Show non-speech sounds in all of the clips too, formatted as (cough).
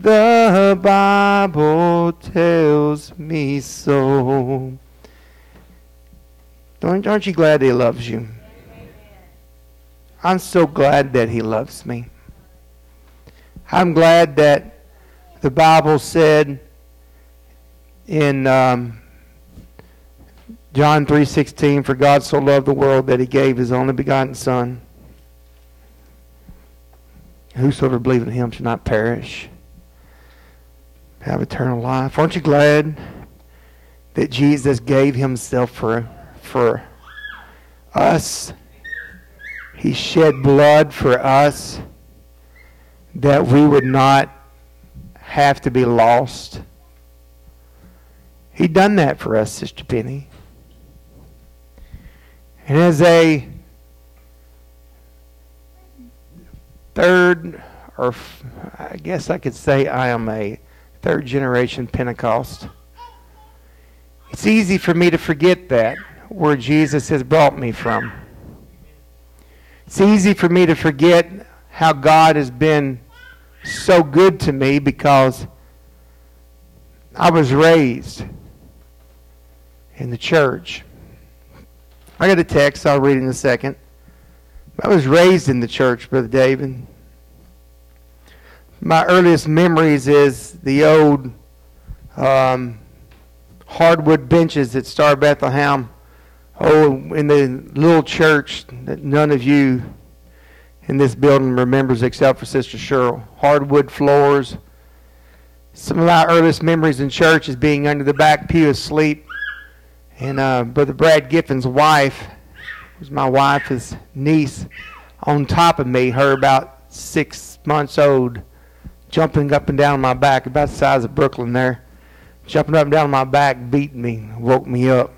The Bible tells me so. Don't, aren't you glad he loves you? I'm so glad that he loves me. I'm glad that the Bible said in um, John 3:16, "For God so loved the world that He gave His only begotten Son. Whosoever believeth in Him shall not perish, have eternal life." Aren't you glad that Jesus gave Himself for for us? He shed blood for us that we would not have to be lost. He done that for us, Sister Penny. And as a third, or I guess I could say I am a third generation Pentecost, it's easy for me to forget that, where Jesus has brought me from. It's easy for me to forget how God has been so good to me because I was raised in the church. I got a text I'll read in a second. I was raised in the church, Brother David. My earliest memories is the old um, hardwood benches at Star Bethlehem. Oh, in the little church that none of you in this building remembers except for Sister Cheryl. Hardwood floors. Some of my earliest memories in church is being under the back pew asleep and uh, Brother Brad Giffin's wife was my wife's niece on top of me, her about six months old, jumping up and down my back, about the size of Brooklyn there, jumping up and down my back, beat me, woke me up.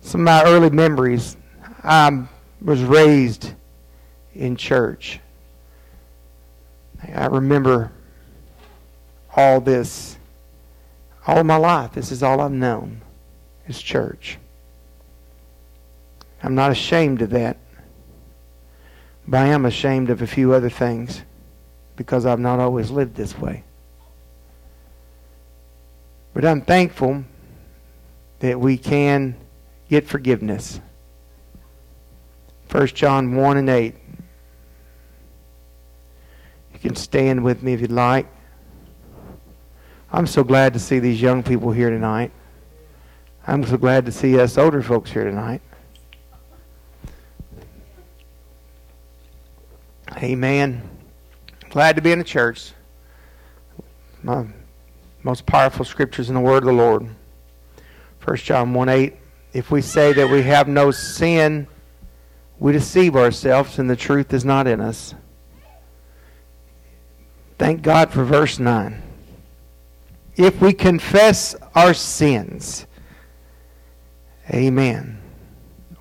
Some of my early memories, I was raised in church. I remember all this all my life. This is all I've known is church. I'm not ashamed of that. But I am ashamed of a few other things because I've not always lived this way. But I'm thankful that we can get forgiveness. 1 John 1 and 8. You can stand with me if you'd like. I'm so glad to see these young people here tonight. I'm so glad to see us older folks here tonight. Amen. Glad to be in the church. My most powerful scriptures in the Word of the Lord. 1 John 1 8. If we say that we have no sin, we deceive ourselves and the truth is not in us. Thank God for verse 9. If we confess our sins, Amen.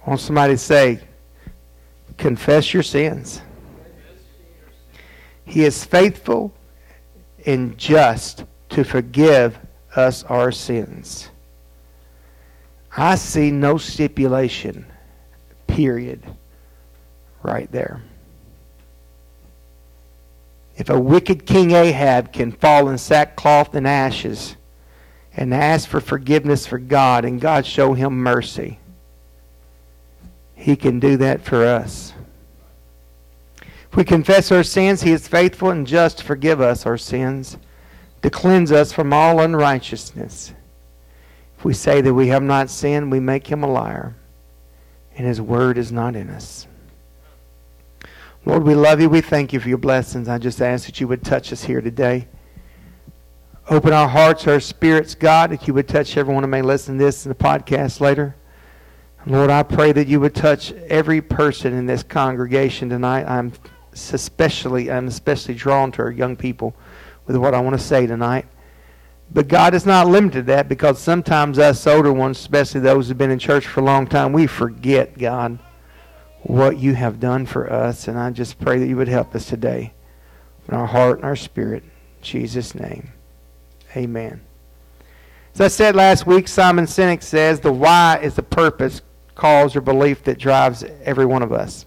I want somebody to say, confess your sins. He is faithful and just to forgive us our sins. I see no stipulation, period, right there. If a wicked King Ahab can fall in sackcloth and ashes, and ask for forgiveness for God and God show him mercy. He can do that for us. We confess our sins, he is faithful and just to forgive us our sins, to cleanse us from all unrighteousness. If we say that we have not sinned, we make him a liar, and his word is not in us. Lord, we love you. We thank you for your blessings. I just ask that you would touch us here today. Open our hearts, our spirits, God, that you would touch everyone who may listen to this in the podcast later. Lord, I pray that you would touch every person in this congregation tonight. I'm especially I'm especially drawn to our young people. with what I want to say tonight. But God is not limited that because sometimes us older ones, especially those who've been in church for a long time, we forget, God, what you have done for us. And I just pray that you would help us today in our heart and our spirit. In Jesus' name. Amen. As I said last week, Simon Sinek says the why is the purpose, cause, or belief that drives every one of us.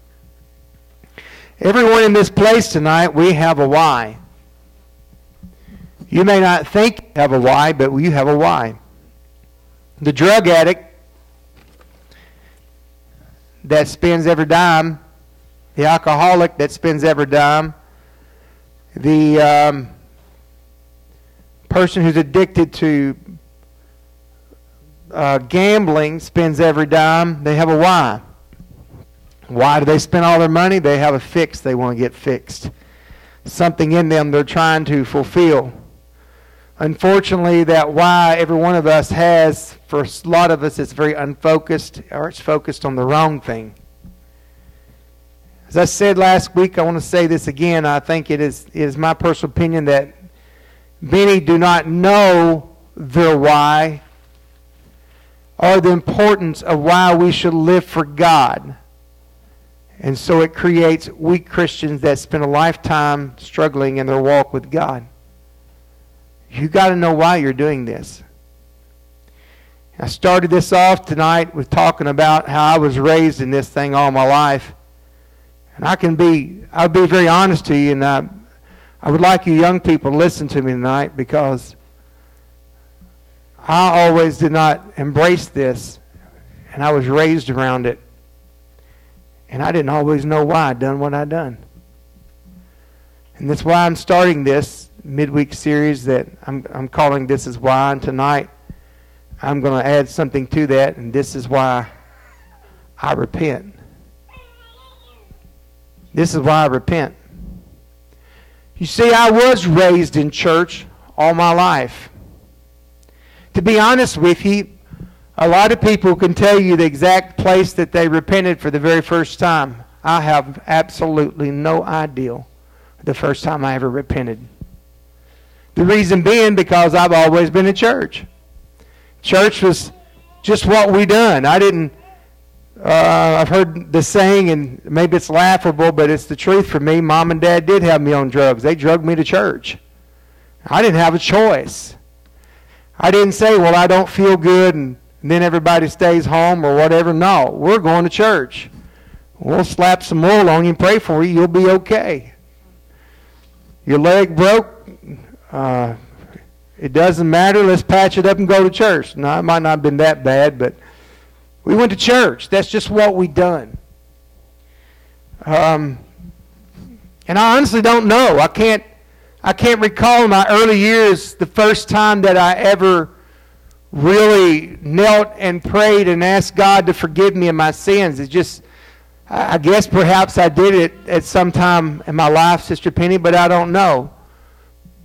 Everyone in this place tonight, we have a why. You may not think you have a why, but you have a why. The drug addict that spends every dime, the alcoholic that spends every dime, the um, person who's addicted to uh, gambling spends every dime, they have a why. Why do they spend all their money? They have a fix they want to get fixed. Something in them they're trying to fulfill. Unfortunately, that why every one of us has, for a lot of us, it's very unfocused or it's focused on the wrong thing. As I said last week, I want to say this again. I think it is, it is my personal opinion that many do not know their why or the importance of why we should live for God. And so it creates weak Christians that spend a lifetime struggling in their walk with God. You got to know why you're doing this. I started this off tonight with talking about how I was raised in this thing all my life. And I can be, I'll be very honest to you, and I, I would like you young people to listen to me tonight because I always did not embrace this, and I was raised around it. And I didn't always know why I'd done what I'd done. And that's why I'm starting this midweek series that I'm, I'm calling This Is Why. And tonight, I'm going to add something to that, and this is why I repent. This is why I repent. You see, I was raised in church all my life. To be honest with you, a lot of people can tell you the exact place that they repented for the very first time. I have absolutely no idea the first time I ever repented. The reason being because I've always been in church. Church was just what we done. I didn't. Uh, I've heard the saying, and maybe it's laughable, but it's the truth for me. Mom and Dad did have me on drugs. They drugged me to church. I didn't have a choice. I didn't say, "Well, I don't feel good," and, and then everybody stays home or whatever. No, we're going to church. We'll slap some oil on you and pray for you. You'll be okay. Your leg broke uh, it doesn't matter. Let's patch it up and go to church. Now, it might not have been that bad, but we went to church. That's just what we done. Um, and I honestly don't know. I can't. I can't recall my early years the first time that I ever really knelt and prayed and asked God to forgive me of my sins. It just, I guess perhaps I did it at some time in my life, Sister Penny, but I don't know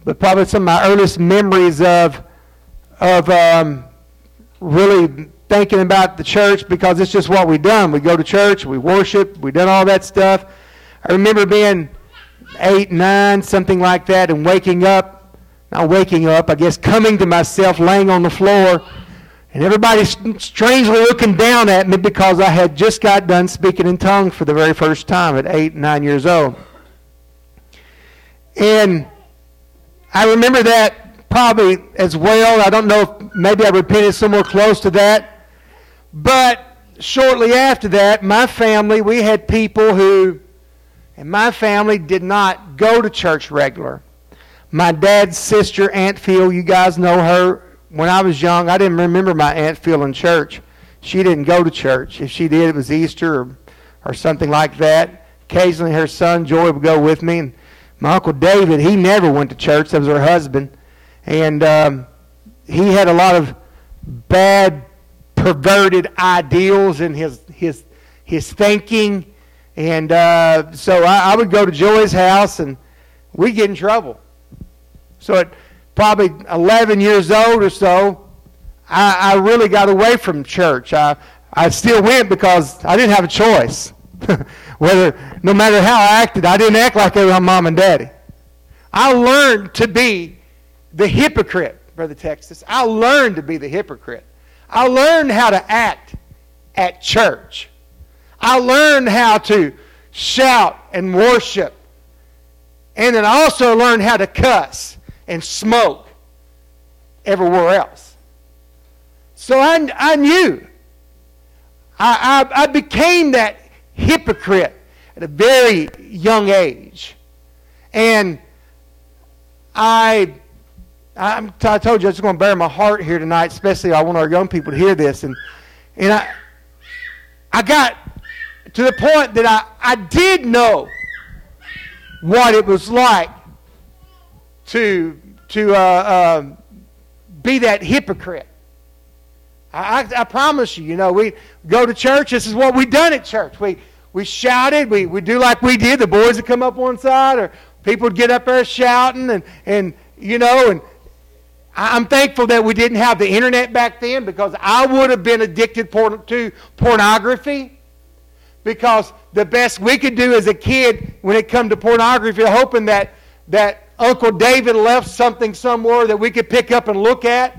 but probably some of my earliest memories of of um, really thinking about the church because it's just what we done. We go to church, we worship, we done all that stuff. I remember being eight, nine, something like that, and waking up, not waking up, I guess coming to myself, laying on the floor, and everybody strangely looking down at me because I had just got done speaking in tongues for the very first time at eight, nine years old. And I remember that probably as well. I don't know if maybe I repented somewhere close to that. But shortly after that, my family, we had people who, and my family did not go to church regular. My dad's sister, Aunt Phil, you guys know her. When I was young, I didn't remember my Aunt Phil in church. She didn't go to church. If she did, it was Easter or, or something like that. Occasionally, her son Joy would go with me. And my Uncle David, he never went to church. That was her husband. And um, he had a lot of bad, perverted ideals in his, his, his thinking. And uh, so I, I would go to Joy's house and we'd get in trouble. So at probably 11 years old or so, I, I really got away from church. I, I still went because I didn't have a choice. (laughs) Whether, no matter how I acted, I didn't act like was mom and daddy. I learned to be the hypocrite, Brother Texas. I learned to be the hypocrite. I learned how to act at church. I learned how to shout and worship. And then I also learned how to cuss and smoke everywhere else. So I, I knew. I, I, I became that hypocrite at a very young age. And I, I'm, I told you I was going to bear my heart here tonight, especially I want our young people to hear this. And, and I, I got to the point that I, I did know what it was like to, to uh, uh, be that hypocrite. I, I, I, promise you, you know, we go to church. This is what we done at church. We, we shouted. We, we do like we did. The boys would come up one side, or people would get up there shouting, and, and you know, and I'm thankful that we didn't have the internet back then because I would have been addicted to pornography. Because the best we could do as a kid when it come to pornography, hoping that, that Uncle David left something somewhere that we could pick up and look at.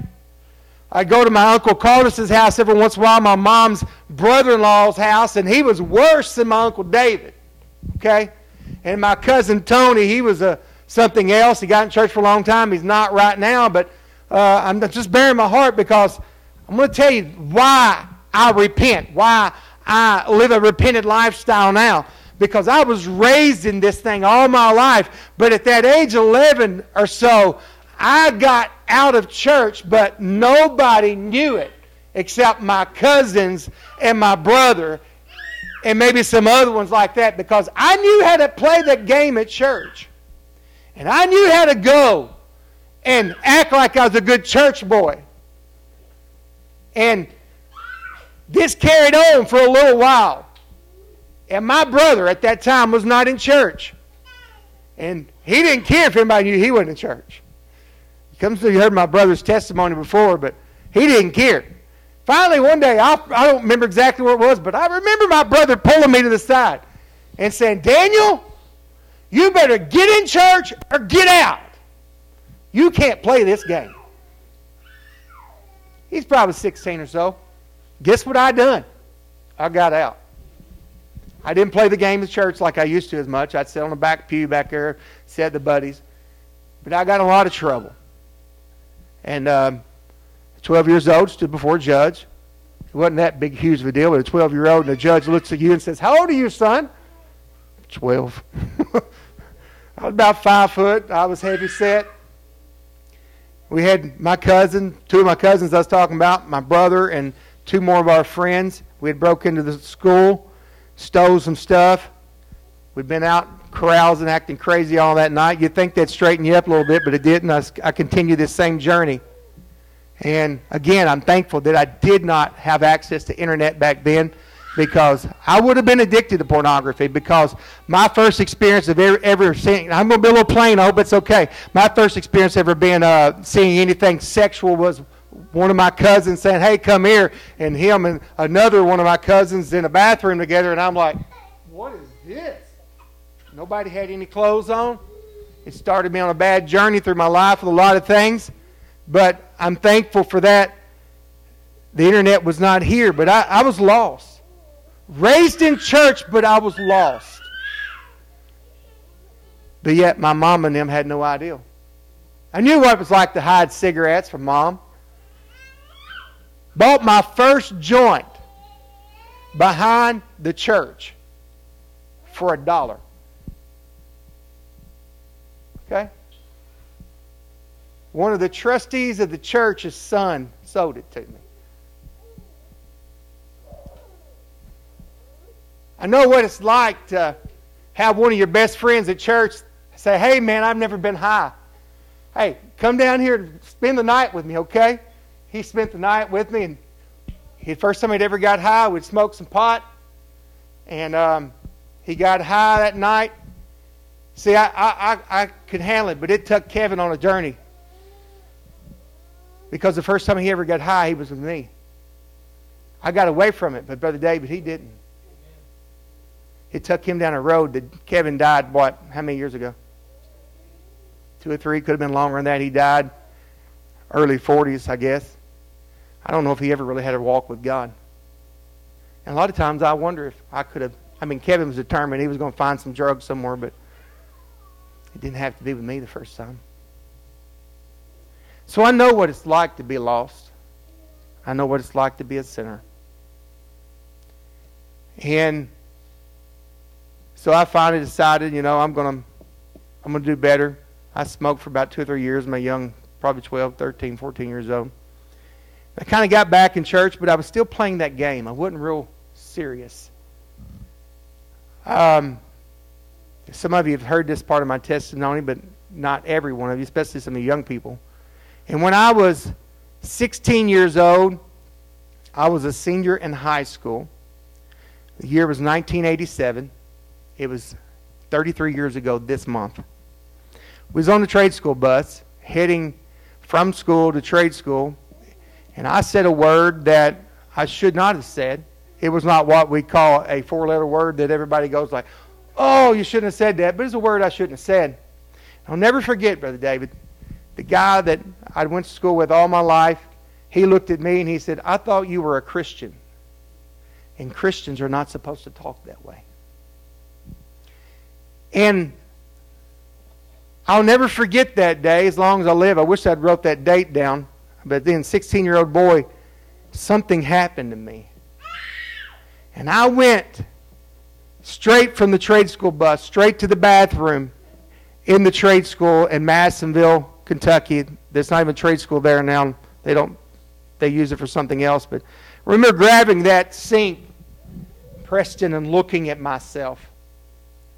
I go to my Uncle Carlos's house every once in a while, my mom's brother-in-law's house, and he was worse than my Uncle David. Okay? And my cousin Tony, he was a something else. He got in church for a long time. He's not right now, but uh, I'm just bearing my heart because I'm going to tell you why I repent, why I live a repented lifestyle now. Because I was raised in this thing all my life, but at that age 11 or so, I got out of church, but nobody knew it except my cousins and my brother and maybe some other ones like that because I knew how to play the game at church. And I knew how to go and act like I was a good church boy. And this carried on for a little while. And my brother at that time was not in church. And he didn't care if anybody knew he wasn't in church. Comes to you heard my brother's testimony before, but he didn't care. Finally, one day, I, I don't remember exactly where it was, but I remember my brother pulling me to the side and saying, Daniel, you better get in church or get out. You can't play this game. He's probably 16 or so. Guess what I done? I got out. I didn't play the game of church like I used to as much. I'd sit on the back pew back there, sit the buddies. But I got a lot of trouble. And um, 12 years old, stood before a judge. It wasn't that big, huge of a deal, but a 12 year old, and the judge looks at you and says, How old are you, son? 12. (laughs) I was about five foot. I was heavy set. We had my cousin, two of my cousins I was talking about, my brother, and two more of our friends. We had broke into the school, stole some stuff. We'd been out carousing, acting crazy all that night. You'd think that straightened you up a little bit, but it didn't. I, I continued this same journey. And again, I'm thankful that I did not have access to internet back then because I would have been addicted to pornography because my first experience of ever, ever seeing, I'm going to be a little plain, I hope it's okay. My first experience ever being uh, seeing anything sexual was one of my cousins saying, hey, come here. And him and another one of my cousins in a bathroom together. And I'm like, what is this? Nobody had any clothes on. It started me on a bad journey through my life with a lot of things. But I'm thankful for that. The internet was not here, but I, I was lost. Raised in church, but I was lost. But yet my mom and them had no idea. I knew what it was like to hide cigarettes from mom. Bought my first joint behind the church for a dollar. Okay? One of the trustees of the church's son sold it to me. I know what it's like to have one of your best friends at church say, Hey, man, I've never been high. Hey, come down here and spend the night with me, okay? He spent the night with me, and the first time he'd ever got high, we'd smoke some pot. And um, he got high that night. See, I, I, I could handle it, but it took Kevin on a journey. Because the first time he ever got high, he was with me. I got away from it, but Brother David, he didn't. It took him down a road that Kevin died, what, how many years ago? two or three, could have been longer than that. He died early 40s, I guess. I don't know if he ever really had a walk with God. And a lot of times I wonder if I could have. I mean, Kevin was determined he was going to find some drugs somewhere, but it didn't have to be with me the first time. So I know what it's like to be lost. I know what it's like to be a sinner. And so I finally decided, you know, I'm going to I'm going to do better. I smoked for about two or three years, my young, probably 12, 13, 14 years old. I kind of got back in church, but I was still playing that game. I wasn't real serious. Um, some of you have heard this part of my testimony, but not every one of you, especially some of the young people. And when I was 16 years old, I was a senior in high school. The year was 1987. It was 33 years ago this month. We was on the trade school bus heading from school to trade school, and I said a word that I should not have said. It was not what we call a four-letter word that everybody goes like, "Oh, you shouldn't have said that," but it's a word I shouldn't have said. I'll never forget, Brother David, the guy that I went to school with all my life. He looked at me and he said, "I thought you were a Christian." And Christians are not supposed to talk that way. And I'll never forget that day as long as I live. I wish I'd wrote that date down. But then, 16 year old boy, something happened to me. And I went straight from the trade school bus, straight to the bathroom in the trade school in Madisonville, Kentucky. There's not even a trade school there now. They don't they use it for something else. But I remember grabbing that sink, Preston, and looking at myself,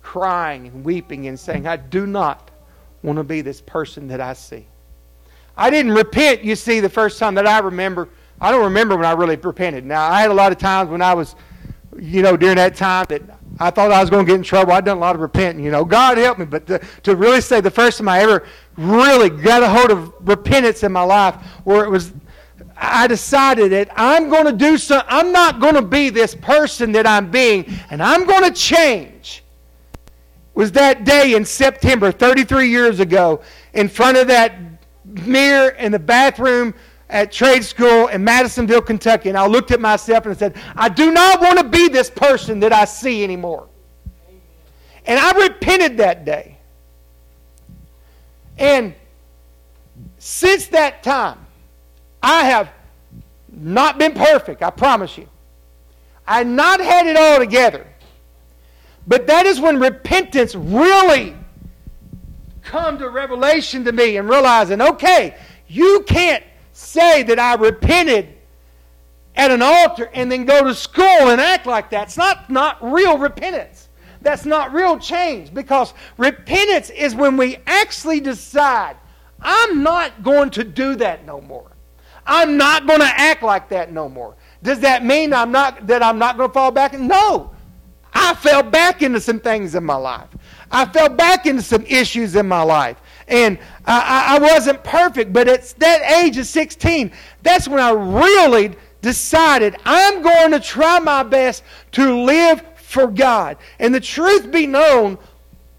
crying and weeping and saying, I do not want to be this person that I see. I didn't repent, you see, the first time that I remember. I don't remember when I really repented. Now, I had a lot of times when I was, you know, during that time that I thought I was going to get in trouble. I'd done a lot of repenting, you know. God help me. But to, to really say the first time I ever really got a hold of repentance in my life, where it was, I decided that I'm going to do something. I'm not going to be this person that I'm being, and I'm going to change was that day in September, 33 years ago, in front of that mirror in the bathroom at trade school in Madisonville, Kentucky. And I looked at myself and said, I do not want to be this person that I see anymore. And I repented that day. And since that time, I have not been perfect, I promise you. I not had it all together. But that is when repentance really come to revelation to me and realizing, okay, you can't say that I repented at an altar and then go to school and act like that. It's not, not real repentance. That's not real change because repentance is when we actually decide, I'm not going to do that no more. I'm not going to act like that no more. Does that mean I'm not, that I'm not going to fall back? No. I fell back into some things in my life. I fell back into some issues in my life. And I, I wasn't perfect, but at that age of 16, that's when I really decided I'm going to try my best to live for God. And the truth be known,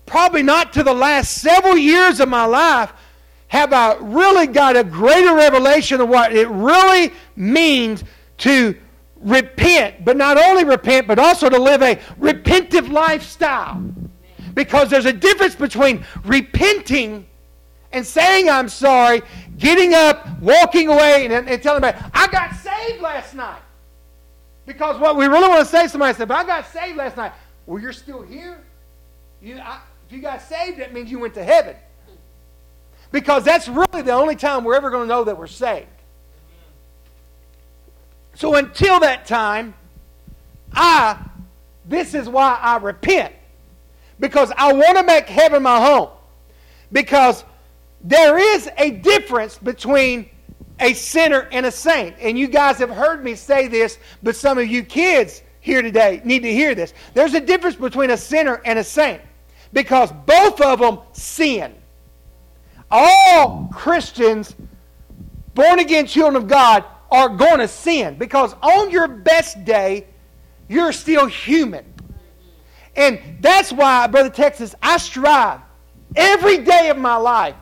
probably not to the last several years of my life have I really got a greater revelation of what it really means to repent, but not only repent, but also to live a repentive lifestyle. Because there's a difference between repenting and saying I'm sorry, getting up, walking away, and, and telling me, I got saved last night. Because what we really want to say somebody said, but I got saved last night. Well, you're still here. You, I, if you got saved, that means you went to heaven. Because that's really the only time we're ever going to know that we're saved. So until that time, I, this is why I repent. Because I want to make heaven my home. Because there is a difference between a sinner and a saint. And you guys have heard me say this, but some of you kids here today need to hear this. There's a difference between a sinner and a saint because both of them sin. All Christians, born again children of God, are going to sin because on your best day, you're still human. And that's why, Brother Texas, I strive every day of my life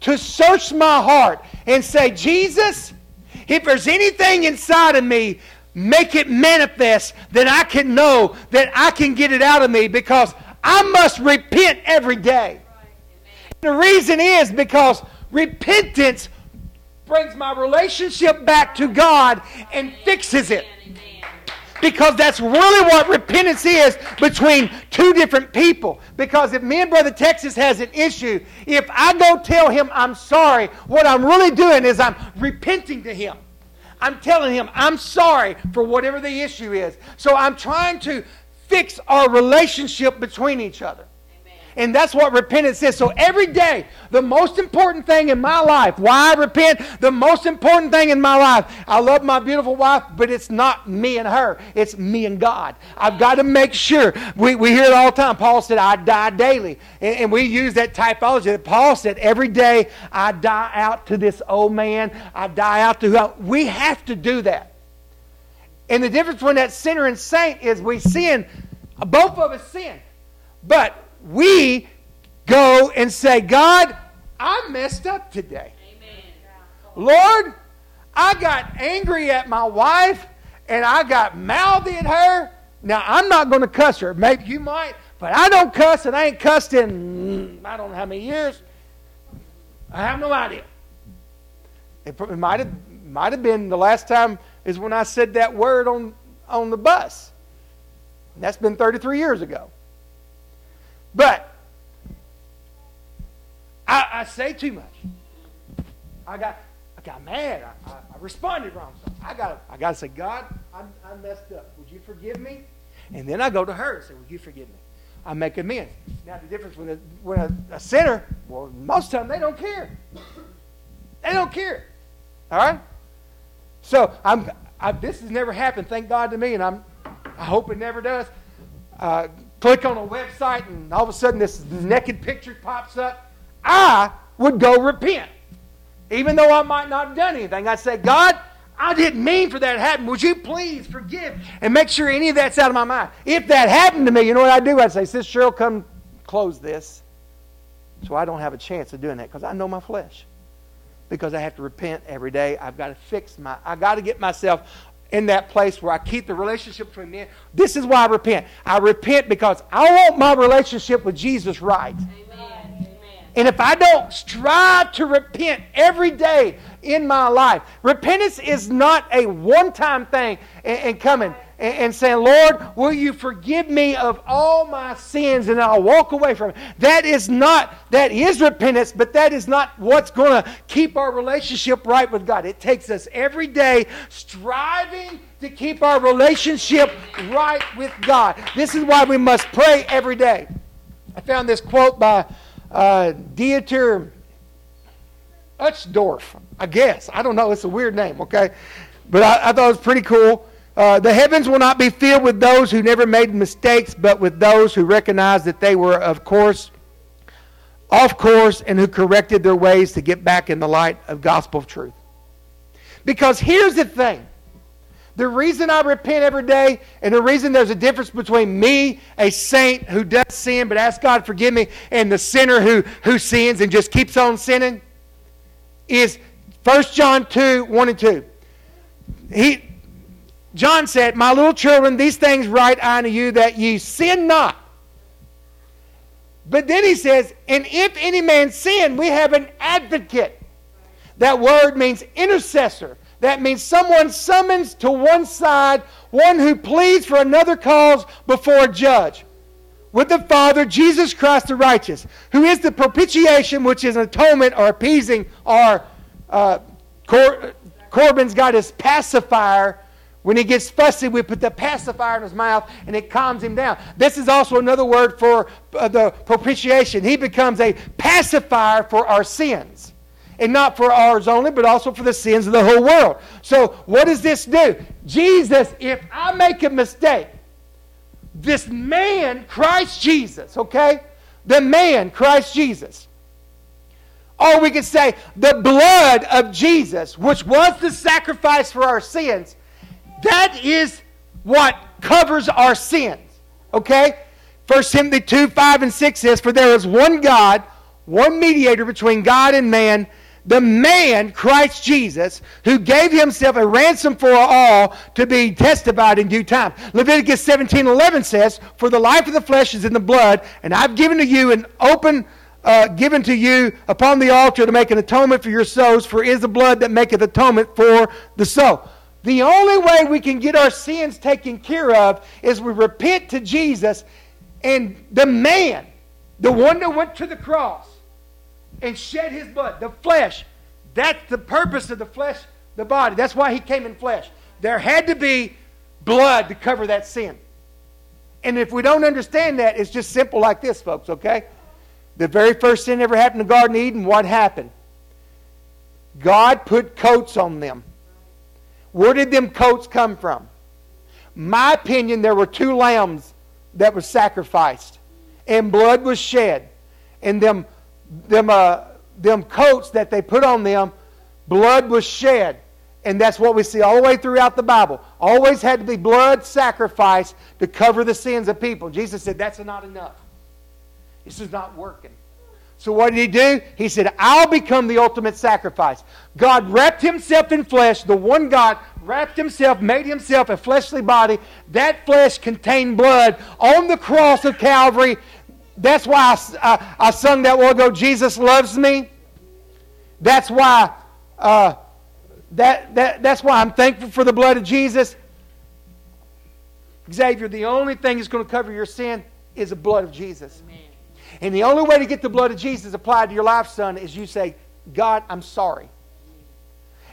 to search my heart and say, Jesus, if there's anything inside of me, make it manifest that I can know that I can get it out of me because I must repent every day. The reason is because repentance brings my relationship back to God and fixes it. Because that's really what repentance is between two different people. Because if me and Brother Texas has an issue, if I go tell him I'm sorry, what I'm really doing is I'm repenting to him. I'm telling him I'm sorry for whatever the issue is. So I'm trying to fix our relationship between each other. And that's what repentance is. So every day, the most important thing in my life, why I repent, the most important thing in my life, I love my beautiful wife, but it's not me and her. It's me and God. I've got to make sure. We, we hear it all the time. Paul said, I die daily. And, and we use that typology that Paul said, every day I die out to this old man. I die out to who We have to do that. And the difference between that sinner and saint is we sin, both of us sin. But we go and say, God, I messed up today. Amen. Lord, I got angry at my wife and I got mouthy at her. Now, I'm not going to cuss her. Maybe you might, but I don't cuss and I ain't cussed in mm, I don't know how many years. I have no idea. It might have, might have been the last time is when I said that word on, on the bus. That's been 33 years ago. But I, I say too much. I got I got mad. I, I, I responded wrong. So I got I got to say, God, I, I messed up. Would you forgive me? And then I go to her and say, Would you forgive me? I make amends. Now the difference when a, when a, a sinner, well, most of the time they don't care. They don't care. All right. So I'm. I, this has never happened, thank God to me, and I'm. I hope it never does. Uh, click on a website and all of a sudden this naked picture pops up, I would go repent. Even though I might not have done anything, I'd say, God, I didn't mean for that to happen. Would you please forgive and make sure any of that's out of my mind? If that happened to me, you know what I'd do? I'd say, Sister Cheryl, come close this. So I don't have a chance of doing that because I know my flesh. Because I have to repent every day. I've got to fix my, I've got to get myself in that place where I keep the relationship between men. This is why I repent. I repent because I want my relationship with Jesus right. Amen. And if I don't strive to repent every day in my life, repentance is not a one time thing and, and coming and, and saying, Lord, will you forgive me of all my sins and I'll walk away from it. That is not, that is repentance, but that is not what's going to keep our relationship right with God. It takes us every day striving to keep our relationship right with God. This is why we must pray every day. I found this quote by uh, Dieter Uchtdorf, I guess. I don't know. It's a weird name, okay? But I, I thought it was pretty cool. Uh, the heavens will not be filled with those who never made mistakes, but with those who recognized that they were, of course, off course and who corrected their ways to get back in the light of gospel truth. Because here's the thing. The reason I repent every day and the reason there's a difference between me, a saint who does sin but asks God forgive me, and the sinner who, who sins and just keeps on sinning is 1 John 2, 1 and 2. He, John said, My little children, these things write unto you that ye sin not. But then he says, And if any man sin, we have an advocate. That word means intercessor. That means someone summons to one side, one who pleads for another cause before a judge. With the Father, Jesus Christ the righteous, who is the propitiation, which is an atonement or appeasing, or uh, Cor- Corbin's got his pacifier when he gets fussy, we put the pacifier in his mouth and it calms him down. This is also another word for uh, the propitiation. He becomes a pacifier for our sins. And not for ours only, but also for the sins of the whole world. So, what does this do? Jesus, if I make a mistake, this man, Christ Jesus, okay? The man, Christ Jesus. Or we could say, the blood of Jesus, which was the sacrifice for our sins, that is what covers our sins. Okay? 1 Timothy 2 5 and 6 says, For there is one God, one mediator between God and man, the man, Christ Jesus, who gave himself a ransom for all to be testified in due time. Leviticus 17 11 says, For the life of the flesh is in the blood, and I've given to you an open uh, given to you upon the altar to make an atonement for your souls, for is the blood that maketh atonement for the soul. The only way we can get our sins taken care of is we repent to Jesus and the man, the one that went to the cross and shed his blood, the flesh. That's the purpose of the flesh, the body. That's why he came in flesh. There had to be blood to cover that sin. And if we don't understand that, it's just simple like this, folks, okay? The very first sin ever happened in the Garden of Eden, what happened? God put coats on them. Where did them coats come from? My opinion, there were two lambs that were sacrificed, and blood was shed. And them, them, uh, them coats that they put on them, blood was shed. And that's what we see all the way throughout the Bible. Always had to be blood sacrifice to cover the sins of people. Jesus said, That's not enough. This is not working. So what did he do? He said, I'll become the ultimate sacrifice. God wrapped himself in flesh. The one God wrapped himself, made himself a fleshly body. That flesh contained blood on the cross of Calvary. That's why I, I, I sung that while ago, Jesus loves me. That's why, uh, that, that, that's why I'm thankful for the blood of Jesus. Xavier, the only thing that's going to cover your sin is the blood of Jesus. Amen. And the only way to get the blood of Jesus applied to your life, son, is you say, God, I'm sorry.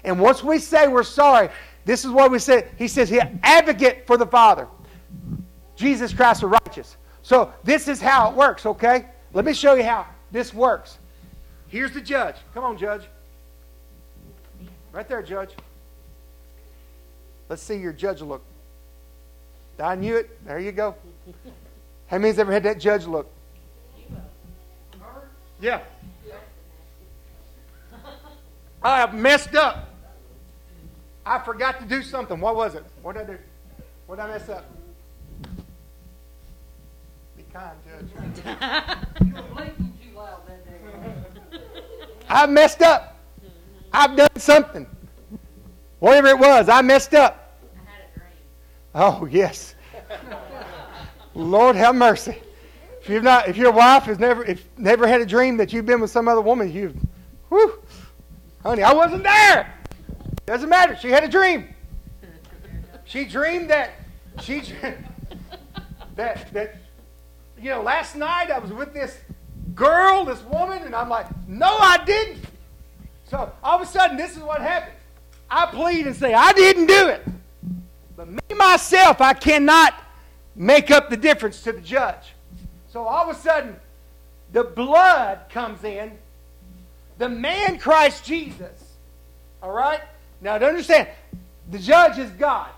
And once we say we're sorry, this is what we said. He says, He advocate for the Father. Jesus Christ is righteous. So this is how it works, okay? Let me show you how this works. Here's the judge. Come on, judge. Right there, judge. Let's see your judge look. I knew it. There you go. How many's ever had that judge look? Yeah. I have messed up. I forgot to do something. What was it? What did I do? What did I mess up? Be kind, Judge. you were blinking too loud that day. I messed up. I've done something. Whatever it was, I messed up. I had a dream. Oh, yes. Lord have mercy. If you've not, if your wife has never, if never had a dream that you've been with some other woman, you, whew, honey, I wasn't there. Doesn't matter. She had a dream. She dreamed that she that that you know last night I was with this girl, this woman, and I'm like, no, I didn't. So all of a sudden, this is what happens. I plead and say, I didn't do it. But me myself, I cannot make up the difference to the judge. So all of a sudden, the blood comes in. The man Christ Jesus. All right? Now, to understand, the judge is God.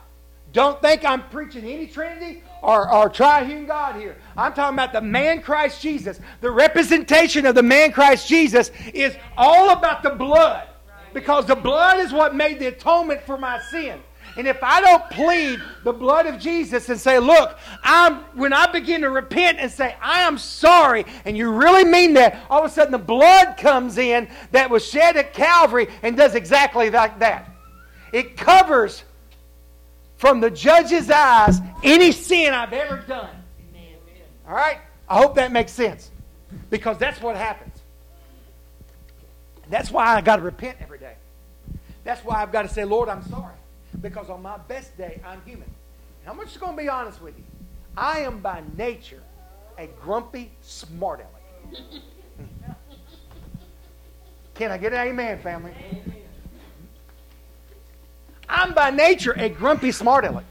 Don't think I'm preaching any Trinity or, or triune God here. I'm talking about the man Christ Jesus. The representation of the man Christ Jesus is all about the blood. Because the blood is what made the atonement for my sin. And if I don't plead the blood of Jesus and say, look, I'm, when I begin to repent and say, I am sorry, and you really mean that, all of a sudden the blood comes in that was shed at Calvary and does exactly like that. It covers from the judge's eyes any sin I've ever done. All right? I hope that makes sense. Because that's what happens. That's why I got to repent every day. That's why I've got to say, Lord, I'm sorry. Because on my best day, I'm human. And I'm just going to be honest with you. I am by nature a grumpy smart aleck. Hmm. Can I get an amen, family? I'm by nature a grumpy smart aleck.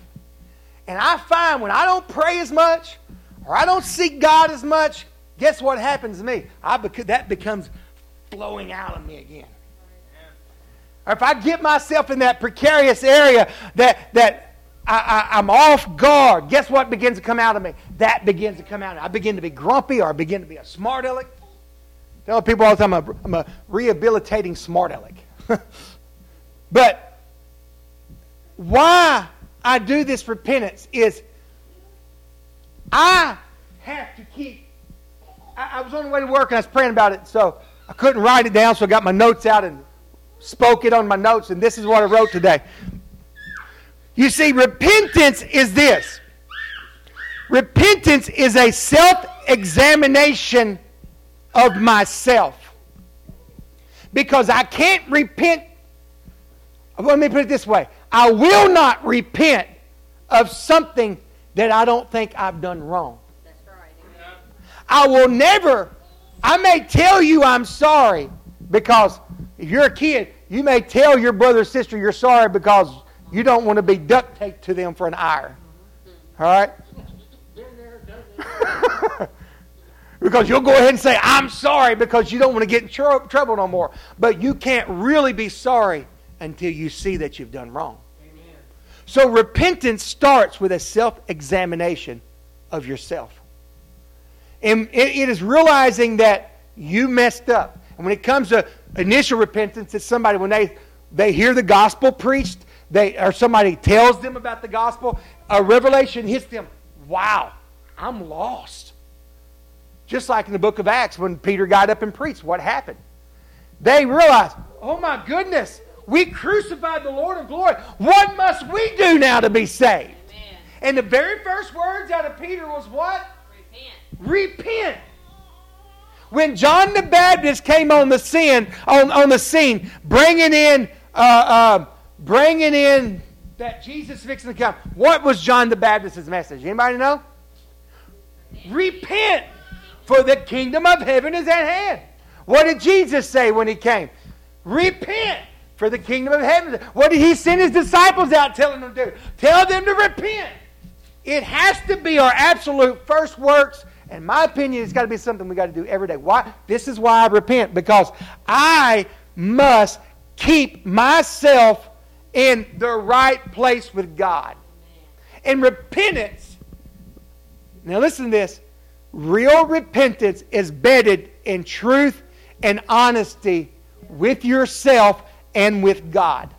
And I find when I don't pray as much or I don't seek God as much, guess what happens to me? I bec- that becomes flowing out of me again or if I get myself in that precarious area that, that I, am off guard, guess what begins to come out of me? That begins to come out. I begin to be grumpy or I begin to be a smart aleck. Tell people all the time I'm a, I'm a rehabilitating smart aleck. (laughs) but why I do this repentance is I have to keep I, I was on the way to work and I was praying about it, so I couldn't write it down, so I got my notes out and spoke it on my notes, and this is what I wrote today. You see, repentance is this repentance is a self examination of myself. Because I can't repent. Let me put it this way I will not repent of something that I don't think I've done wrong. That's right. I will never, I may tell you I'm sorry because if you're a kid, you may tell your brother or sister you're sorry because you don't want to be duct taped to them for an hour. All right? (laughs) because you'll go ahead and say, I'm sorry because you don't want to get in tr- trouble no more. But you can't really be sorry until you see that you've done wrong. Amen. So repentance starts with a self examination of yourself. And it, it is realizing that you messed up. And when it comes to initial repentance, it's somebody, when they, they hear the gospel preached, they, or somebody tells them about the gospel, a revelation hits them. Wow, I'm lost. Just like in the book of Acts when Peter got up and preached, what happened? They realized, oh my goodness, we crucified the Lord of glory. What must we do now to be saved? Amen. And the very first words out of Peter was what? Repent. Repent. When John the Baptist came on the scene, on, on the scene, bringing in, uh, uh, bringing in that Jesus fixing to come, what was John the Baptist's message? Anybody know? Repent, for the kingdom of heaven is at hand. What did Jesus say when he came? Repent, for the kingdom of heaven. What did he send his disciples out telling them to do? Tell them to repent. It has to be our absolute first works. In my opinion, it's got to be something we got to do every day. Why? This is why I repent, because I must keep myself in the right place with God. And repentance now, listen to this. Real repentance is bedded in truth and honesty with yourself and with God.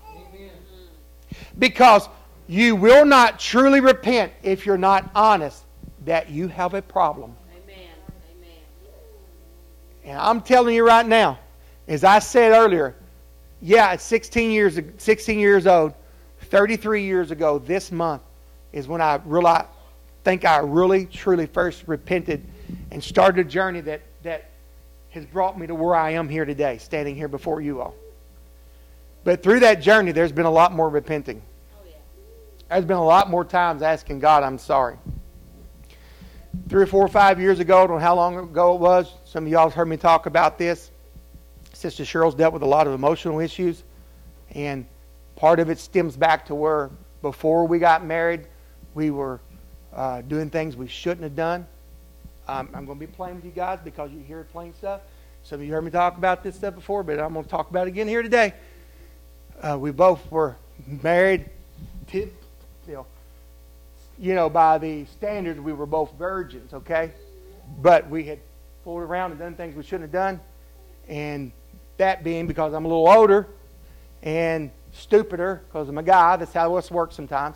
Because you will not truly repent if you're not honest that you have a problem. And I'm telling you right now, as I said earlier, yeah, at 16 years, 16 years old, 33 years ago this month is when I realized think I really, truly first repented and started a journey that, that has brought me to where I am here today, standing here before you all. But through that journey, there's been a lot more repenting. Oh. There's been a lot more times asking God, I'm sorry. Three or four or five years ago, I don't know how long ago it was, some of y'all have heard me talk about this. Sister Cheryl's dealt with a lot of emotional issues, and part of it stems back to where before we got married, we were uh, doing things we shouldn't have done. Um, I'm going to be playing with you guys because you hear plain stuff. Some of you heard me talk about this stuff before, but I'm going to talk about it again here today. Uh, we both were married, you know, you know, by the standards, we were both virgins, okay? But we had fooled around and done things we shouldn't have done. And that being because I'm a little older and stupider because I'm a guy. That's how this works sometimes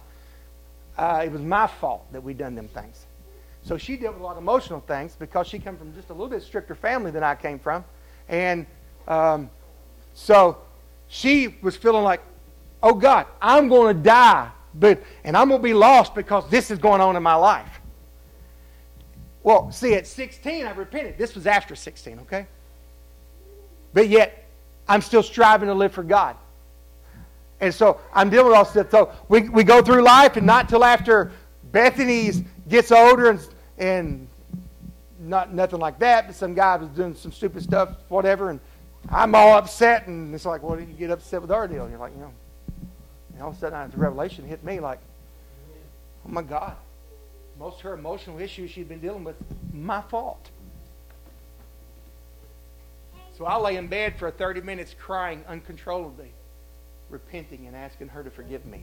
uh, it was my fault that we done them things. So she dealt with a lot of emotional things because she came from just a little bit stricter family than I came from. And um, so she was feeling like, oh God, I'm going to die, but, and I'm going to be lost because this is going on in my life. Well, see, at 16, I repented. This was after 16, okay? But yet, I'm still striving to live for God. And so I'm dealing with all stuff. So we, we go through life, and not till after Bethany's gets older and, and not nothing like that, but some guy was doing some stupid stuff, whatever, and I'm all upset, and it's like, well, did you get upset with our deal? And you're like, you know, all of a sudden, the revelation hit me like, oh my God, most of her emotional issues she'd been dealing with, my fault. So I lay in bed for 30 minutes crying uncontrollably repenting and asking her to forgive me.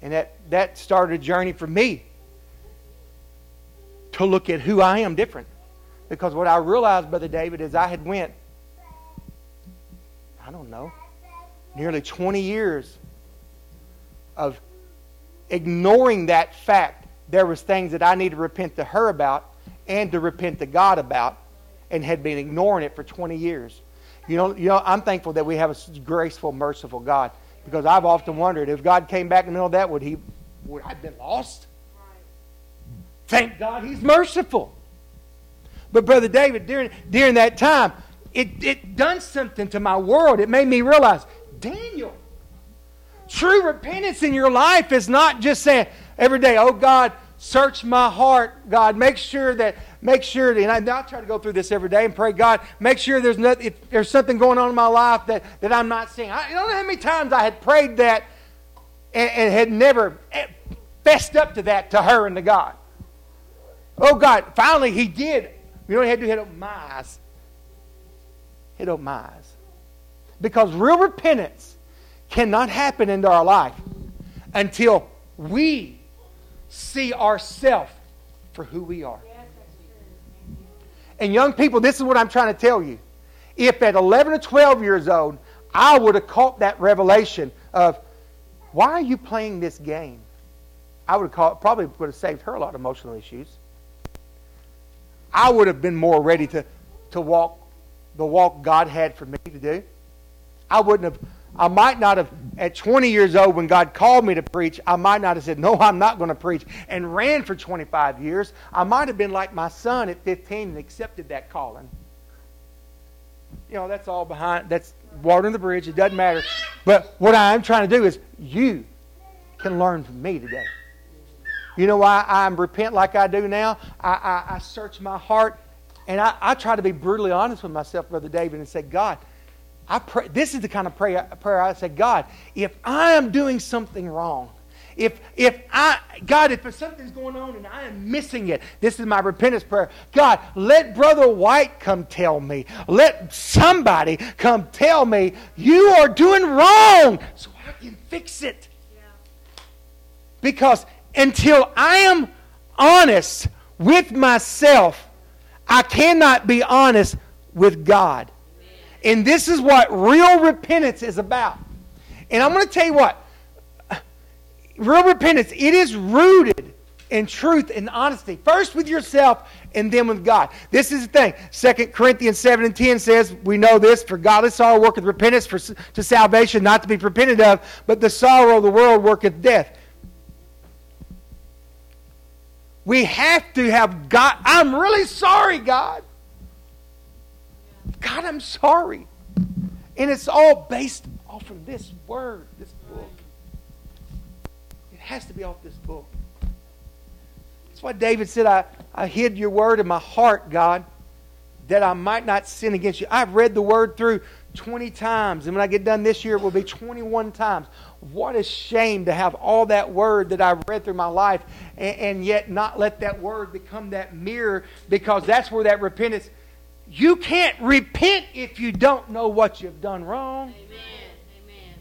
And that, that started a journey for me to look at who I am different. Because what I realized, Brother David, is I had went, I don't know, nearly 20 years of ignoring that fact there was things that I needed to repent to her about and to repent to God about and had been ignoring it for 20 years. You know, you know, I'm thankful that we have a graceful, merciful God because I've often wondered if God came back in the middle of that, would he would I have been lost? Thank God he's merciful. But Brother David, during during that time, it, it done something to my world. It made me realize, Daniel, true repentance in your life is not just saying every day, oh God, search my heart, God. Make sure that, make sure, that, and I, I try to go through this every day and pray, God, make sure there's, nothing, if there's something going on in my life that, that I'm not seeing. I, don't know how many times I had prayed that and, and had never eh, fessed up to that to her and to God. Oh God, finally he did. You know what he had to do? He had open my eyes. He had open my eyes. Because real repentance cannot happen into our life until we see ourselves for who we are. And young people, this is what I'm trying to tell you. If at 11 or 12 years old, I would have caught that revelation of, why are you playing this game? I would have caught, probably would have saved her a lot of emotional issues. I would have been more ready to, to walk the walk God had for me to do. I wouldn't have I might not have, at 20 years old, when God called me to preach, I might not have said, No, I'm not going to preach, and ran for 25 years. I might have been like my son at 15 and accepted that calling. You know, that's all behind, that's water in the bridge. It doesn't matter. But what I'm trying to do is, you can learn from me today. You know why I repent like I do now? I, I, I search my heart, and I, I try to be brutally honest with myself, Brother David, and say, God, I pray, this is the kind of prayer, prayer I say, God, if I am doing something wrong, if, if I, God, if something's going on and I am missing it, this is my repentance prayer. God, let Brother White come tell me. Let somebody come tell me you are doing wrong so I can fix it. Because until I am honest with myself, I cannot be honest with God. And this is what real repentance is about. And I'm going to tell you what real repentance, it is rooted in truth and honesty. First with yourself and then with God. This is the thing. 2 Corinthians 7 and 10 says, We know this, for godly sorrow worketh repentance for, to salvation, not to be repented of, but the sorrow of the world worketh death. We have to have God. I'm really sorry, God. God, I'm sorry. And it's all based off of this word, this book. It has to be off this book. That's why David said, I, I hid your word in my heart, God, that I might not sin against you. I've read the word through 20 times, and when I get done this year, it will be 21 times. What a shame to have all that word that I've read through my life and, and yet not let that word become that mirror because that's where that repentance you can't repent if you don't know what you've done wrong. Amen. Amen.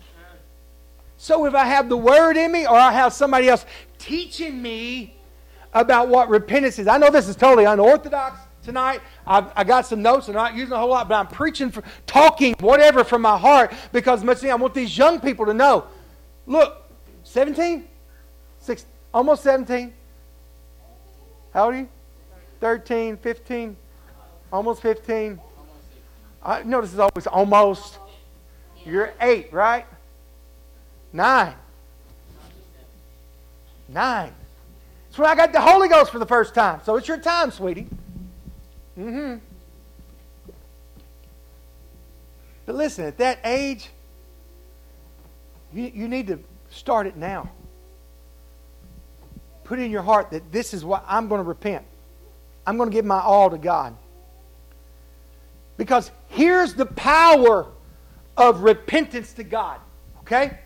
So if I have the word in me or I have somebody else teaching me about what repentance is, I know this is totally unorthodox tonight. I've, I got some notes and I'm not using a whole lot, but I'm preaching, for, talking, whatever from my heart because much I want these young people to know. Look, 17? Six, almost 17. How old are you? 13, 15. Almost 15? I notice it's always almost. You're eight, right? Nine. Nine. That's when I got the Holy Ghost for the first time. So it's your time, sweetie. Mm-hmm. But listen, at that age, you, you need to start it now. Put in your heart that this is what I'm going to repent. I'm going to give my all to God. Because here's the power of repentance to God. Okay?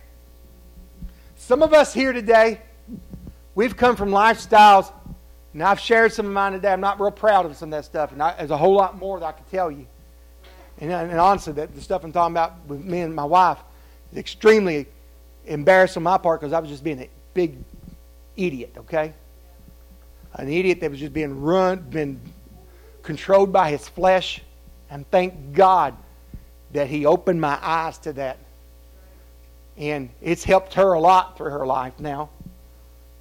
Some of us here today, we've come from lifestyles, and I've shared some of mine today. I'm not real proud of some of that stuff, and I, there's a whole lot more that I could tell you. And, and honestly, that the stuff I'm talking about with me and my wife is extremely embarrassing on my part because I was just being a big idiot, okay? An idiot that was just being run, been controlled by his flesh and thank God that He opened my eyes to that. And it's helped her a lot through her life now.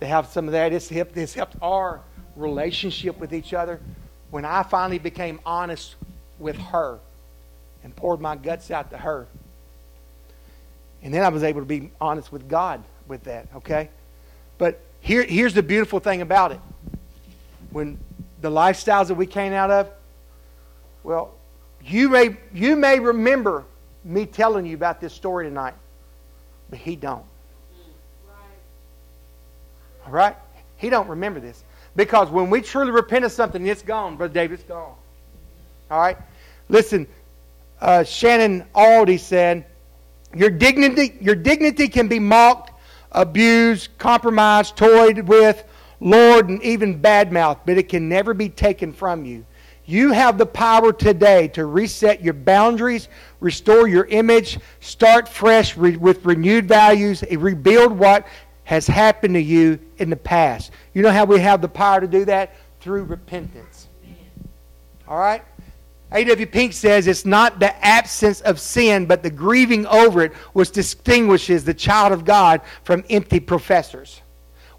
to have some of that. It's helped, it's helped our relationship with each other. When I finally became honest with her and poured my guts out to her. And then I was able to be honest with God with that, okay? But here, here's the beautiful thing about it. When the lifestyles that we came out of, well, you may, you may remember me telling you about this story tonight, but he don't. All right? He don't remember this. Because when we truly repent of something, it's gone, Brother David, it's gone. All right? Listen, uh, Shannon Alder said, your dignity, your dignity can be mocked, abused, compromised, toyed with, lured, and even badmouthed, but it can never be taken from you. You have the power today to reset your boundaries, restore your image, start fresh re- with renewed values, rebuild what has happened to you in the past. You know how we have the power to do that? Through repentance. All right? A.W. Pink says it's not the absence of sin, but the grieving over it which distinguishes the child of God from empty professors.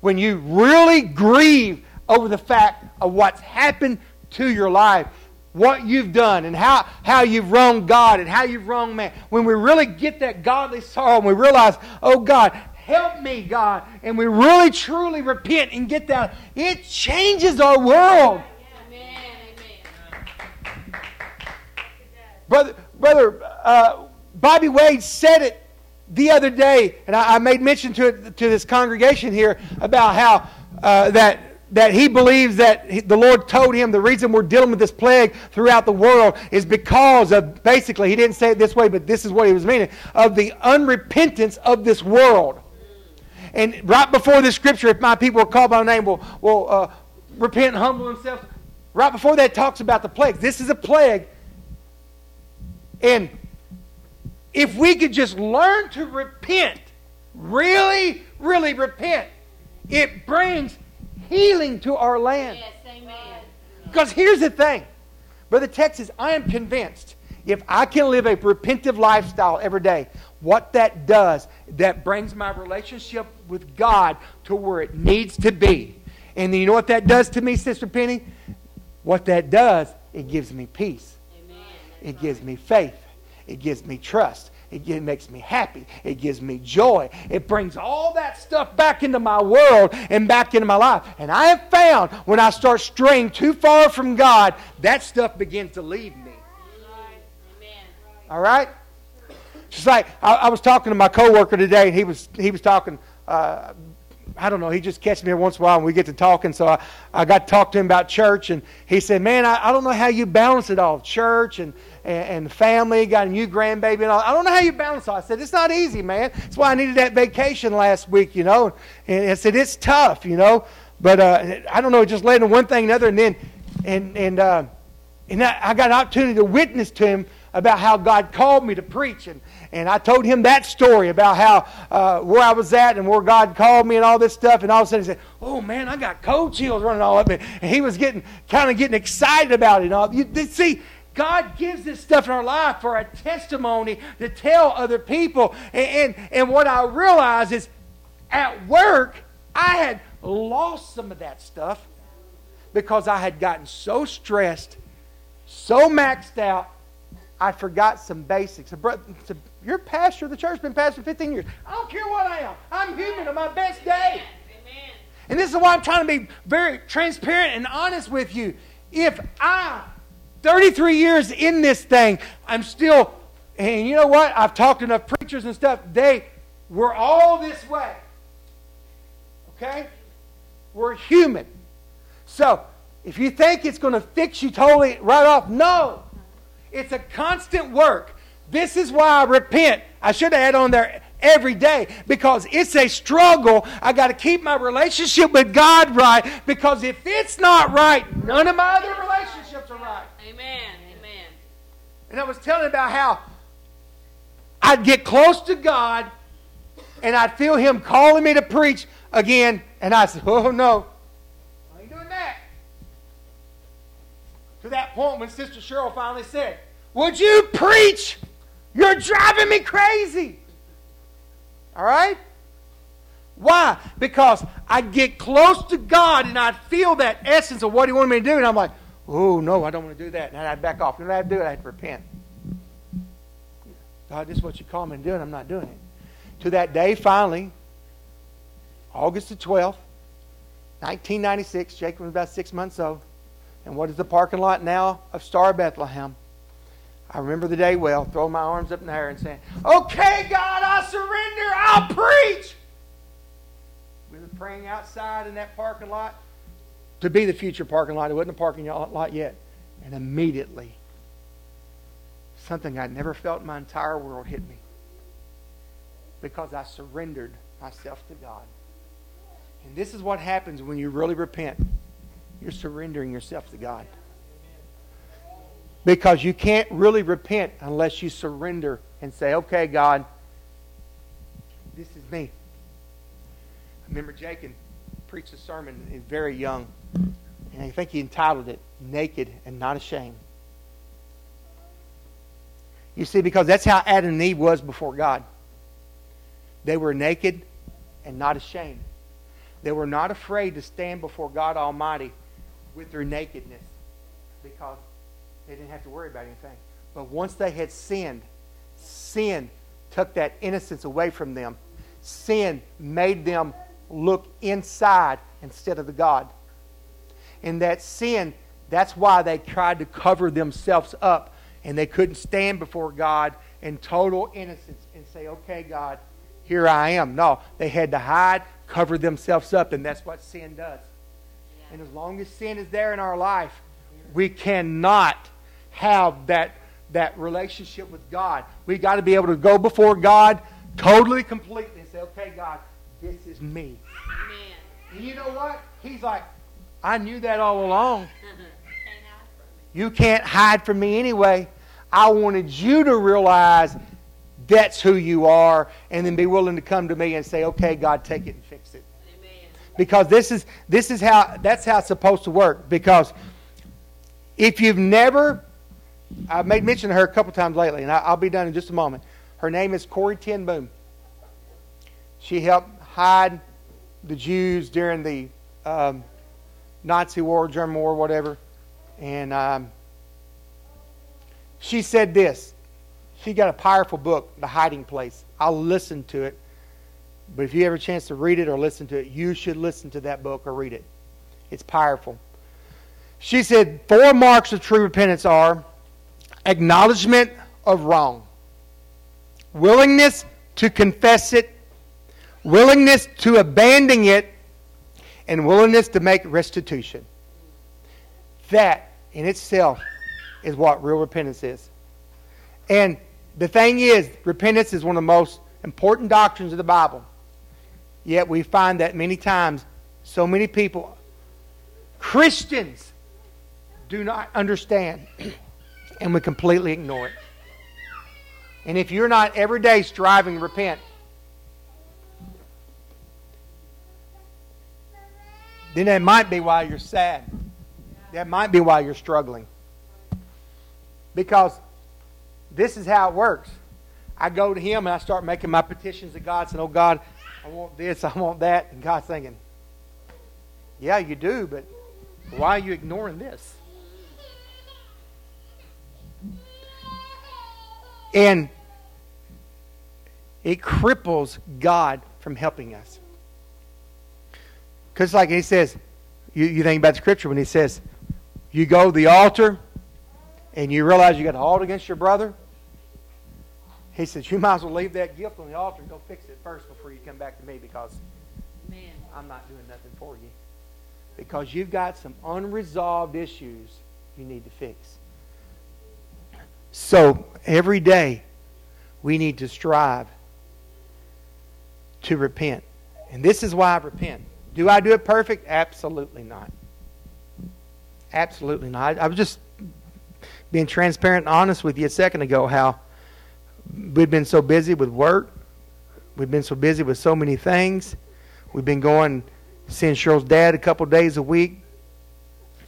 When you really grieve over the fact of what's happened to your life, what you've done, and how, how you've wronged God and how you've wronged man, when we really get that godly sorrow and we realize, oh God, help me, God, and we really truly repent and get that, it changes our world. Brother, brother uh, Bobby Wade said it the other day, and I, I, made mention to it to this congregation here about how uh, that that he believes that the Lord told him the reason we're dealing with this plague throughout the world is because of basically he didn't say it this way, but this is what he was meaning of the unrepentance of this world. And right before this scripture, if my people are called by name, will, will uh, repent humble themselves. Right before that talks about the plague. This is a plague. And if we could just learn to repent, really, really repent, it brings healing to our land. Yes, amen. Because here's the thing, Brother Texas, I am convinced if I can live a repentive lifestyle every day, what that does, that brings my relationship with God to where it needs to be. And you know what that does to me, Sister Penny? What that does, it gives me peace. Amen. It gives me faith. It gives me trust. It makes me happy. It gives me joy. It brings all that stuff back into my world and back into my life. And I have found when I start straying too far from God, that stuff begins to leave me. All right? Just like I, I was talking to my coworker today, and he was he was talking. Uh, I don't know. He just catches me every once in a while, and we get to talking. So I, I got to talk to him about church, and he said, "Man, I, I don't know how you balance it all, church and, and and family. Got a new grandbaby, and all. I don't know how you balance it all." I said, "It's not easy, man. That's why I needed that vacation last week, you know." And I said, "It's tough, you know." But uh, I don't know. Just led to one thing another, and then and and uh, and I, I got an opportunity to witness to him about how God called me to preach. And, and I told him that story about how uh, where I was at and where God called me and all this stuff. And all of a sudden he said, "Oh man, I got cold chills running all up me." And he was getting kind of getting excited about it. All you see. God gives this stuff in our life for a testimony to tell other people. And, and, and what I realized is at work, I had lost some of that stuff because I had gotten so stressed, so maxed out, I forgot some basics. You're pastor of the church, been pastor 15 years. I don't care what I am. I'm human on my best day. Amen. And this is why I'm trying to be very transparent and honest with you. If I, 33 years in this thing, I'm still, and you know what? I've talked to enough preachers and stuff. They, we're all this way. Okay? We're human. So, if you think it's going to fix you totally right off, no. It's a constant work. This is why I repent. I should have had on there every day because it's a struggle. I got to keep my relationship with God right because if it's not right, none of my other relationships are right. Amen. Amen. And I was telling about how I'd get close to God and I'd feel Him calling me to preach again, and I said, Oh no, to that point when Sister Cheryl finally said, Would you preach? You're driving me crazy. All right? Why? Because I get close to God and I feel that essence of what He wanted me to do, and I'm like, oh, no, I don't want to do that. And I'd back off. And I have to do it, I have to repent. God, this is what you call me to do, and I'm not doing it. To that day, finally, August the 12th, 1996, Jacob was about six months old. And what is the parking lot now of Star Bethlehem? I remember the day well, throwing my arms up in the air and saying, Okay, God, I surrender. I'll preach. We were praying outside in that parking lot to be the future parking lot. It wasn't a parking lot yet. And immediately, something I'd never felt in my entire world hit me because I surrendered myself to God. And this is what happens when you really repent. You're surrendering yourself to God. Because you can't really repent unless you surrender and say, okay, God, this is me. I remember Jacob preached a sermon, very young, and I think he entitled it, Naked and Not Ashamed. You see, because that's how Adam and Eve was before God. They were naked and not ashamed. They were not afraid to stand before God Almighty with their nakedness because they didn't have to worry about anything. But once they had sinned, sin took that innocence away from them. Sin made them look inside instead of the God. And that sin, that's why they tried to cover themselves up and they couldn't stand before God in total innocence and say, okay, God, here I am. No, they had to hide, cover themselves up, and that's what sin does. And as long as sin is there in our life, we cannot have that, that relationship with God. we got to be able to go before God totally, completely, and say, okay, God, this is me. Amen. And you know what? He's like, I knew that all along. (laughs) you can't hide from me anyway. I wanted you to realize that's who you are, and then be willing to come to me and say, okay, God, take it and fix it. Because this is this is how that's how it's supposed to work. Because if you've never I've made mention of her a couple times lately, and I'll be done in just a moment. Her name is Corrie ten Boom. She helped hide the Jews during the um, Nazi war, German war, whatever. And um, she said this she got a powerful book, The Hiding Place. I'll listen to it. But if you have a chance to read it or listen to it, you should listen to that book or read it. It's powerful. She said four marks of true repentance are acknowledgement of wrong, willingness to confess it, willingness to abandon it, and willingness to make restitution. That in itself is what real repentance is. And the thing is, repentance is one of the most important doctrines of the Bible. Yet we find that many times, so many people, Christians, do not understand, and we completely ignore it. And if you're not every day striving to repent, then that might be why you're sad. That might be why you're struggling. Because this is how it works. I go to Him and I start making my petitions to God, saying, Oh God, I want this, I want that. And God's thinking, Yeah, you do, but why are you ignoring this? And it cripples God from helping us. Because, like he says, you, you think about the scripture when he says, You go to the altar and you realize you got a halt against your brother, he says, You might as well leave that gift on the altar and go fix it first before you come back to me because Man. I'm not doing nothing for you. Because you've got some unresolved issues you need to fix. So every day we need to strive to repent. And this is why I repent. Do I do it perfect? Absolutely not. Absolutely not. I was just being transparent and honest with you a second ago how we've been so busy with work. We've been so busy with so many things. We've been going, seeing Cheryl's dad a couple days a week.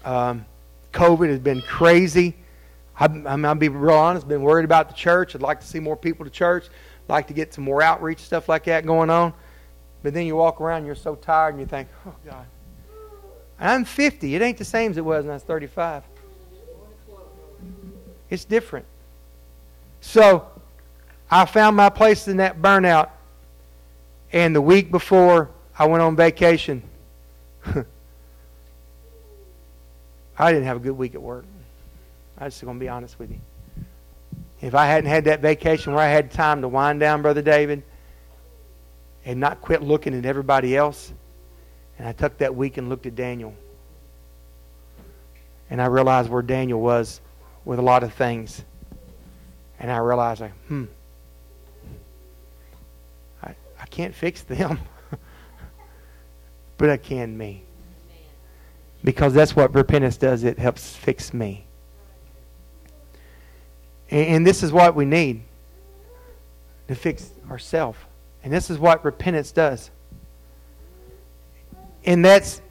Um, COVID has been crazy. I, I'm, I'll be real honest, been worried about the church. I'd like to see more people to church. I'd like to get some more outreach, stuff like that going on. But then you walk around, you're so tired, and you think, oh, God. I'm 50. It ain't the same as it was when I was 35. It's different. So I found my place in that burnout. And the week before I went on vacation, (laughs) I didn't have a good week at work. I'm just going to be honest with you. If I hadn't had that vacation where I had time to wind down, Brother David, and not quit looking at everybody else, and I took that week and looked at Daniel. And I realized where Daniel was with a lot of things. And I realized, like, hmm, I, can't fix them, (laughs) but I can me. Because that's what repentance does. It helps fix me. And, and this is what we need to fix ourselves. And this is what repentance does. And that's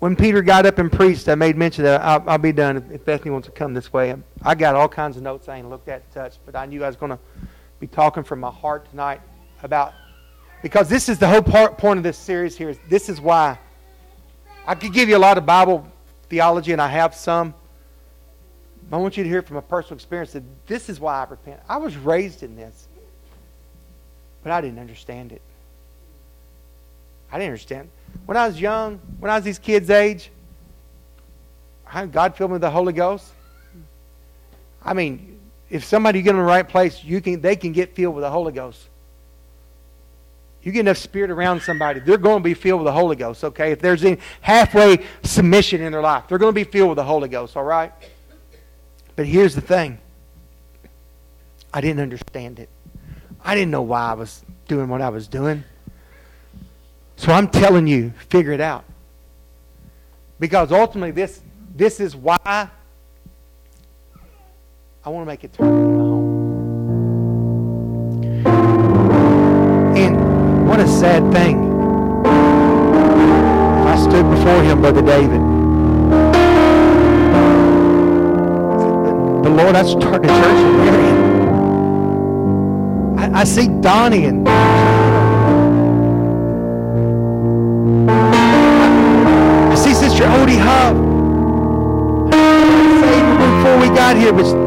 when Peter got up and preached. I made mention that I'll, I'll be done if, Bethany wants to come this way. I got all kinds of notes I ain't looked at touched, but I knew I was going to be talking from my heart tonight about because this is the whole part, point of this series here is This is why I could give you a lot of Bible theology, and I have some. I want you to hear from a personal experience that this is why I repent. I was raised in this, but I didn't understand it. I didn't understand. When I was young, when I was these kids' age, God filled me with the Holy Ghost. I mean, if somebody get in the right place, you can they can get filled with the Holy Ghost. You get enough spirit around somebody, they're going to be filled with the Holy Ghost, okay? If there's any halfway submission in their life, they're going to be filled with the Holy Ghost, all right? But here's the thing I didn't understand it. I didn't know why I was doing what I was doing. So I'm telling you, figure it out. Because ultimately, this, this is why I want to make it turn into my home. And what a sad thing. I stood before him, Brother David. the Lord, I started a church in Marion. I, I see Donnie and I see Sister Odie Hub. Before we got here was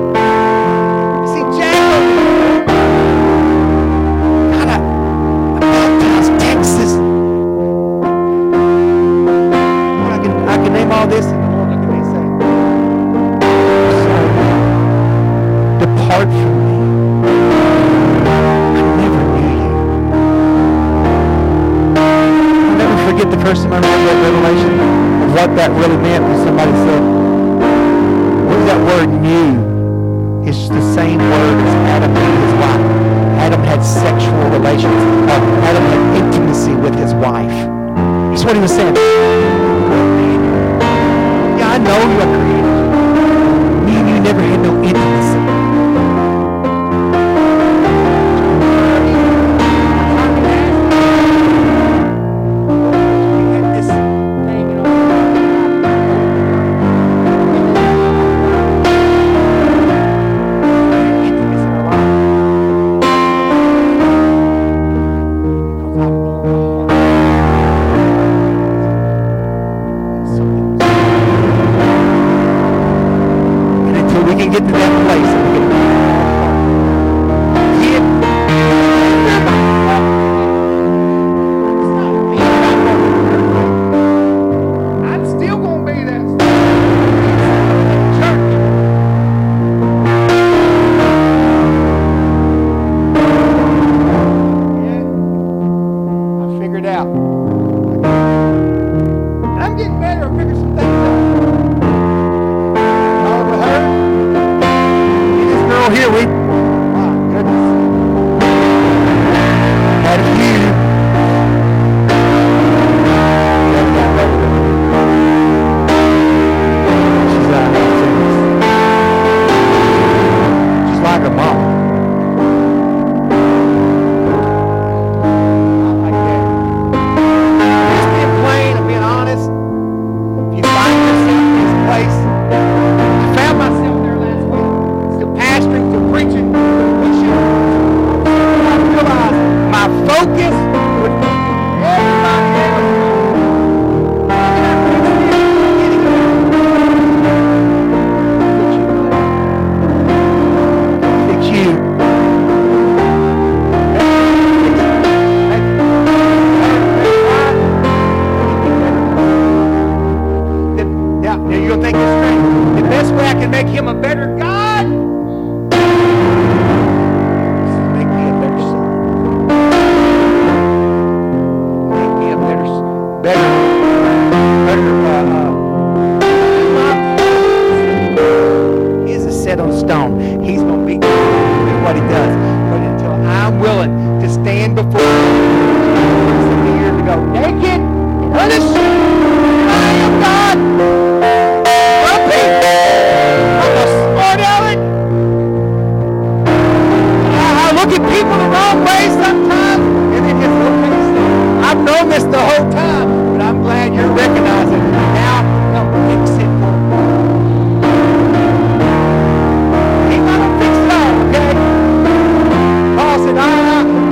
sometimes, and it just. I've known this the whole time, but I'm glad you're recognizing it. Now, come fix it. He's not a fixer, okay? Said, I,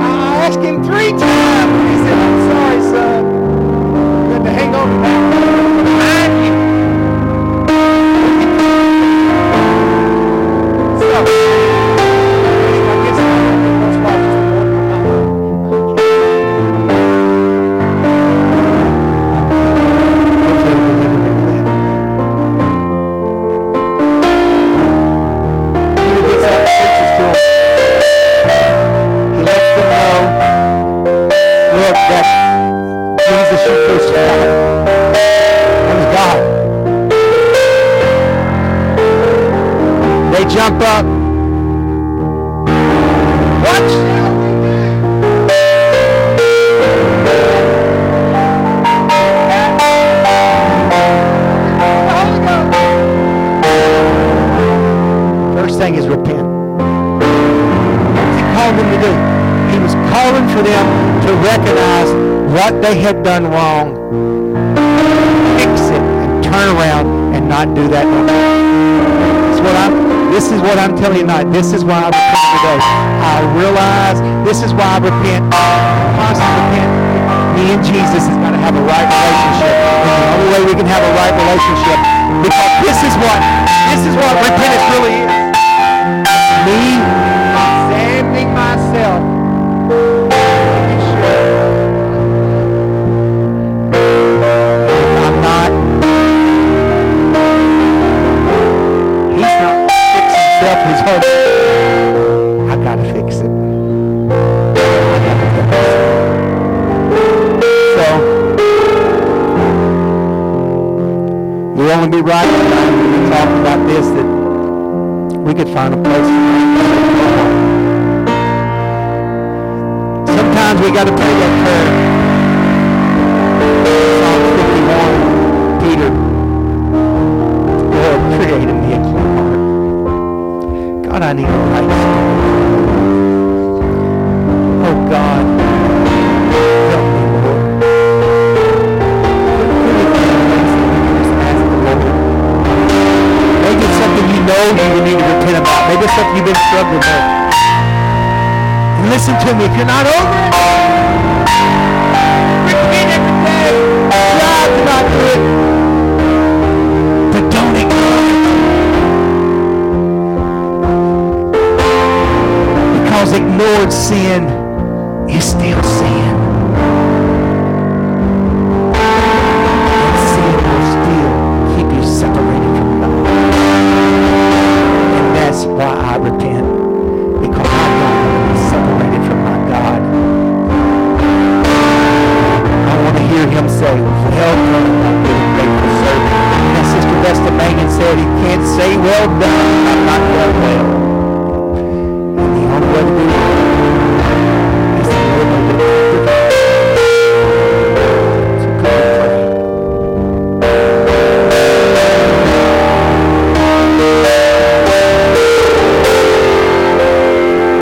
I, asked him three times. He said, I'm sorry, son. To hang. Thank you. So, find a place. Sometimes we got to pay. If you're not